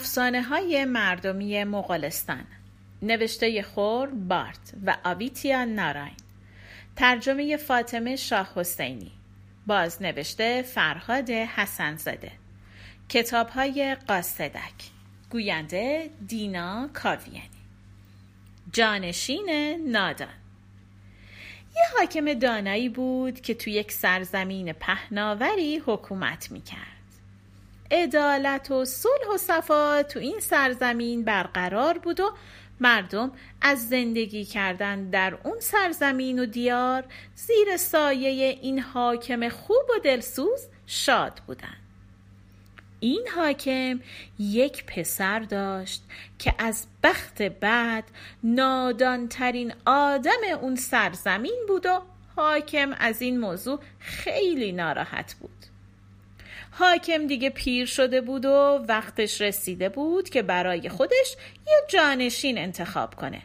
افسانه های مردمی مغولستان نوشته خور بارت و آویتیا ناراین ترجمه فاطمه شاه حسینی. بازنوشته فرهاد حسنزاده. کتاب های قاصدک. گوینده دینا کاویانی. جانشین نادان. یه حاکم دانایی بود که تو یک سرزمین پهناوری حکومت می‌کرد. عدالت و صلح و صفا تو این سرزمین برقرار بود و مردم از زندگی کردن در اون سرزمین و دیار زیر سایه این حاکم خوب و دلسوز شاد بودن. این حاکم یک پسر داشت که از بخت بعد نادانترین آدم اون سرزمین بود و حاکم از این موضوع خیلی ناراحت بود. حاکم دیگه پیر شده بود و وقتش رسیده بود که برای خودش یه جانشین انتخاب کنه.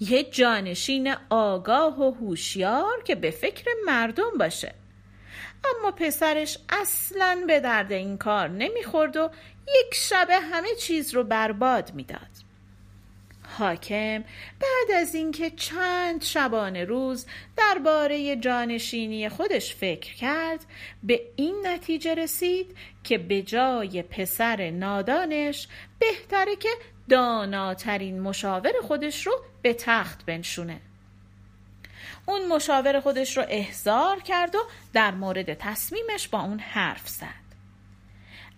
یه جانشین آگاه و هوشیار که به فکر مردم باشه. اما پسرش اصلا به درد این کار نمی‌خورد و یک شبه همه چیز رو برباد می‌داد. حاکم بعد از اینکه چند شبانه روز درباره جانشینی خودش فکر کرد به این نتیجه رسید که به جای پسر نادانش بهتره که داناترین مشاور خودش رو به تخت بنشونه. اون مشاور خودش رو احضار کرد و در مورد تصمیمش با اون حرف زد.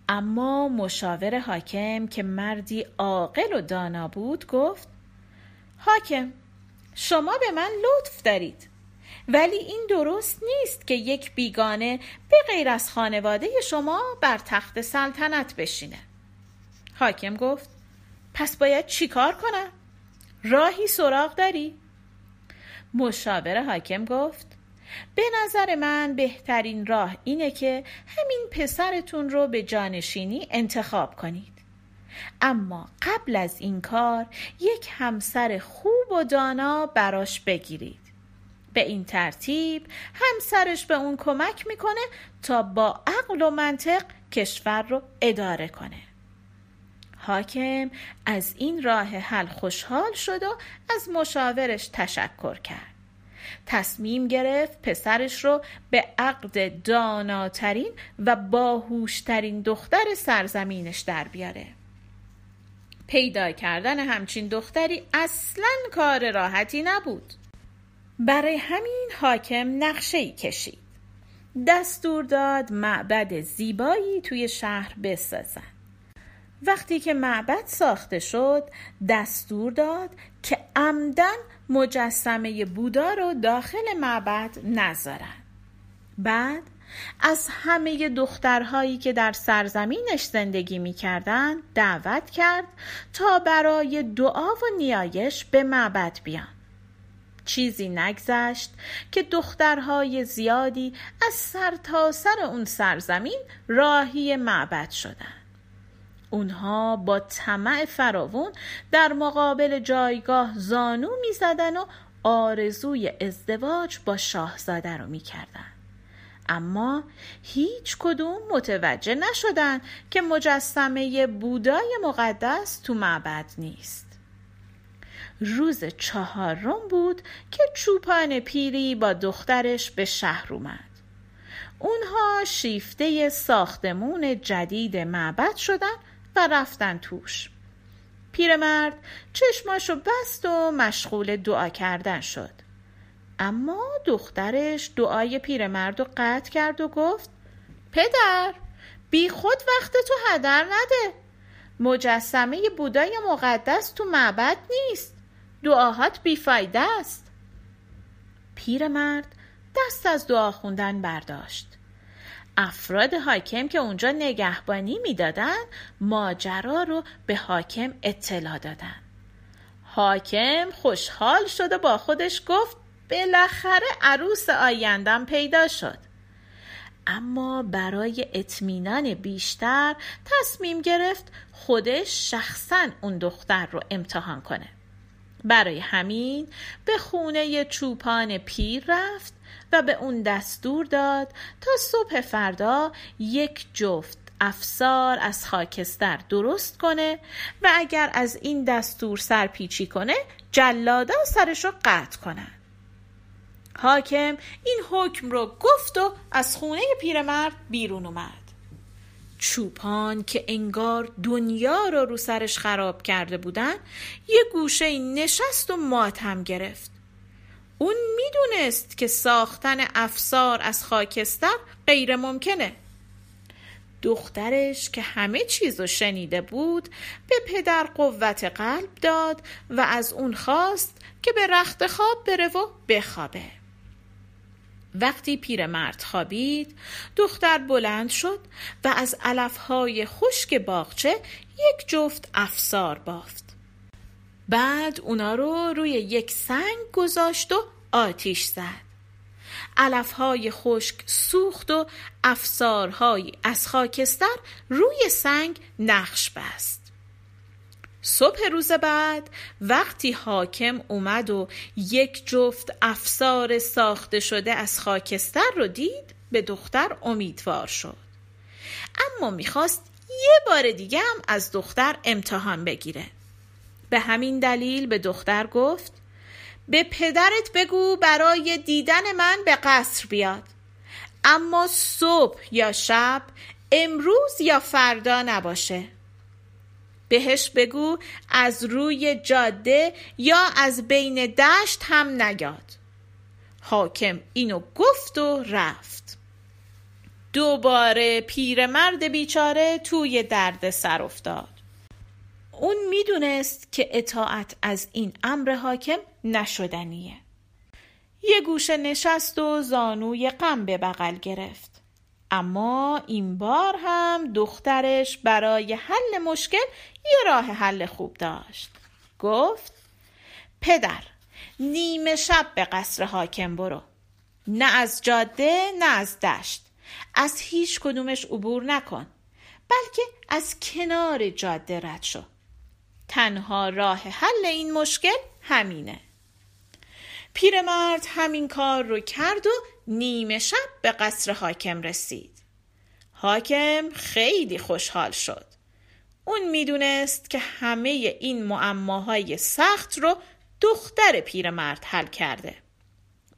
اما مشاور حاکم که مردی عاقل و دانا بود گفت حاکم شما به من لطف دارید. ولی این درست نیست که یک بیگانه به غیر از خانواده شما بر تخت سلطنت بشینه. حاکم گفت پس باید چیکار کنم؟ راهی سراغ داری؟ مشاور حاکم گفت به نظر من بهترین راه اینه که همین پسرتون رو به جانشینی انتخاب کنید. اما قبل از این کار یک همسر خوب و دانا براش بگیرید. به این ترتیب همسرش به اون کمک می‌کنه تا با عقل و منطق کشور رو اداره کنه. حاکم از این راه حل خوشحال شد و از مشاورش تشکر کرد. تصمیم گرفت پسرش رو به عقد داناترین و باهوشترین دختر سرزمینش در بیاره. پیدا کردن همچین دختری اصلا کار راحتی نبود. برای همین حاکم نقشه ای کشید. دستور داد معبد زیبایی توی شهر بسازن. وقتی که معبد ساخته شد دستور داد که عمدن مجسمه بودا رو داخل معبد نذارن بعد از همه دخترهایی که در سرزمینش زندگی می‌کردن دعوت کرد تا برای دعا و نیایش به معبد بیان چیزی نگذشت که دخترهای زیادی از سر تا سر اون سرزمین راهی معبد شدند. اونها با طمع فراوون در مقابل جایگاه زانو می‌زدن و آرزوی ازدواج با شاهزاده رو می‌کردن. اما هیچ کدوم متوجه نشدن که مجسمه بودای مقدس تو معبد نیست. روز چهارم بود که چوپان پیری با دخترش به شهر اومد. اونها شیفته ساختمون جدید معبد شدن و رفتن توش. پیرمرد چشماشو بست و مشغول دعا کردن شد. اما دخترش دعای پیرمرد رو قطع کرد و گفت پدر بی خود وقت تو هدر نده. مجسمه بودای مقدس تو معبد نیست. دعاهات بیفایده است. پیرمرد دست از دعا خوندن برداشت. افراد حاکم که اونجا نگهبانی می‌دادن ماجرا رو به حاکم اطلاع دادن. حاکم خوشحال شد و با خودش گفت بالاخره عروس آیندم پیدا شد. اما برای اطمینان بیشتر تصمیم گرفت خودش شخصا اون دختر رو امتحان کنه. برای همین به خونه چوپان پیر رفت و به اون دستور داد تا صبح فردا یک جفت افسار از خاکستر درست کنه و اگر از این دستور سرپیچی کنه جلادا سرش رو قطع کنن. حاکم این حکم رو گفت و از خونه پیرمرد بیرون اومد. چوپان که انگار دنیا رو رو سرش خراب کرده بودن یه گوشه نشست و ماتم گرفت. اون می‌دونست که ساختن افسار از خاکستر غیر ممکنه دخترش که همه چیز رو شنیده بود به پدر قوت قلب داد و از اون خواست که به رخت خواب بره و بخوابه. وقتی پیرمرد خوابید دختر بلند شد و از علفهای خشک باغچه یک جفت افسار بافت. بعد اونا رو روی یک سنگ گذاشت و آتیش زد. علفهای خشک سوخت و افسارهایی از خاکستر روی سنگ نقش بست. صبح روز بعد وقتی حاکم اومد و یک جفت افسار ساخته شده از خاکستر رو دید به دختر امیدوار شد. اما می‌خواست یه بار دیگه هم از دختر امتحان بگیره. به همین دلیل به دختر گفت به پدرت بگو برای دیدن من به قصر بیاد. اما صبح یا شب امروز یا فردا نباشه. بهش بگو از روی جاده یا از بین دشت هم نگاد حاکم اینو گفت و رفت. دوباره پیرمرد بیچاره توی درد سر افتاد. اون می‌دونست که اطاعت از این امر حاکم نشدنیه. یه گوشه نشست و زانوی غم به بغل گرفت. اما این بار هم دخترش برای حل مشکل یه راه حل خوب داشت. گفت پدر نیمه شب به قصر حاکم برو. نه از جاده نه از دشت. از هیچ کدومش عبور نکن. بلکه از کنار جاده رد شو. تنها راه حل این مشکل همینه. پیرمرد همین کار رو کرد و نیمه شب به قصر حاکم رسید. حاکم خیلی خوشحال شد. اون می‌دونست که همه این معماهای سخت رو دختر پیرمرد حل کرده.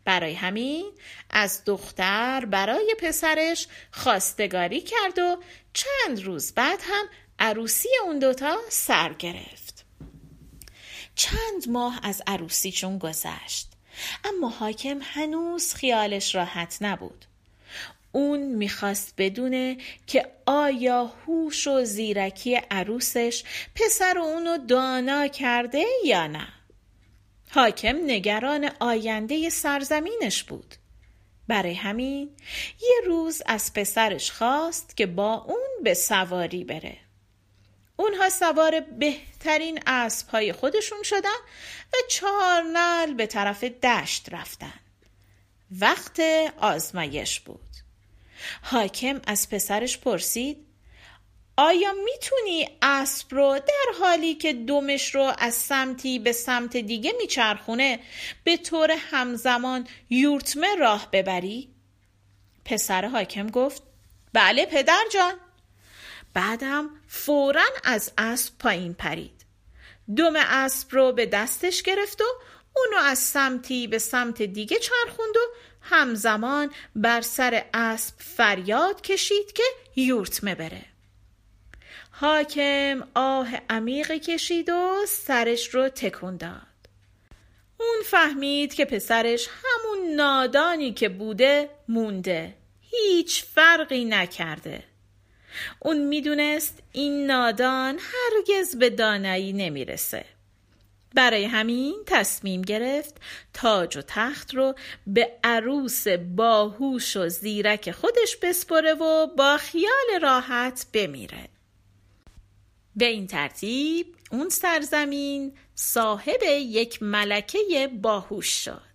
برای همین از دختر برای پسرش خواستگاری کرد و چند روز بعد هم عروسی اون دوتا سر گرفت. چند ماه از عروسیشون گذشت اما حاکم هنوز خیالش راحت نبود. اون می‌خواست بدونه که آیا هوش و زیرکی عروسش پسر اونو دانا کرده یا نه. حاکم نگران آینده سرزمینش بود. برای همین یه روز از پسرش خواست که با اون به سواری بره. اونها سوار بهترین اسبهای خودشون شدن و چهار نل به طرف دشت رفتن. وقت آزمایش بود. حاکم از پسرش پرسید آیا می‌تونی اسب رو در حالی که دمش رو از سمتی به سمت دیگه میچرخونه به طور همزمان یورتمه راه ببری؟ پسر حاکم گفت بله پدر جان. بعدم فورا از اسب پایین پرید. دم اسب رو به دستش گرفت و اونو از سمتی به سمت دیگه چرخوند و همزمان بر سر اسب فریاد کشید که یورتمه بره حاکم آه عمیقی کشید و سرش رو تکون داد. اون فهمید که پسرش همون نادانی که بوده مونده. هیچ فرقی نکرده. اون می‌دونست این نادان هرگز به دانایی نمی‌رسه. برای همین تصمیم گرفت تاج و تخت رو به عروس باهوش و زیرک خودش بسپره و با خیال راحت بمیره. به این ترتیب اون سرزمین صاحب یک ملکه باهوش شد.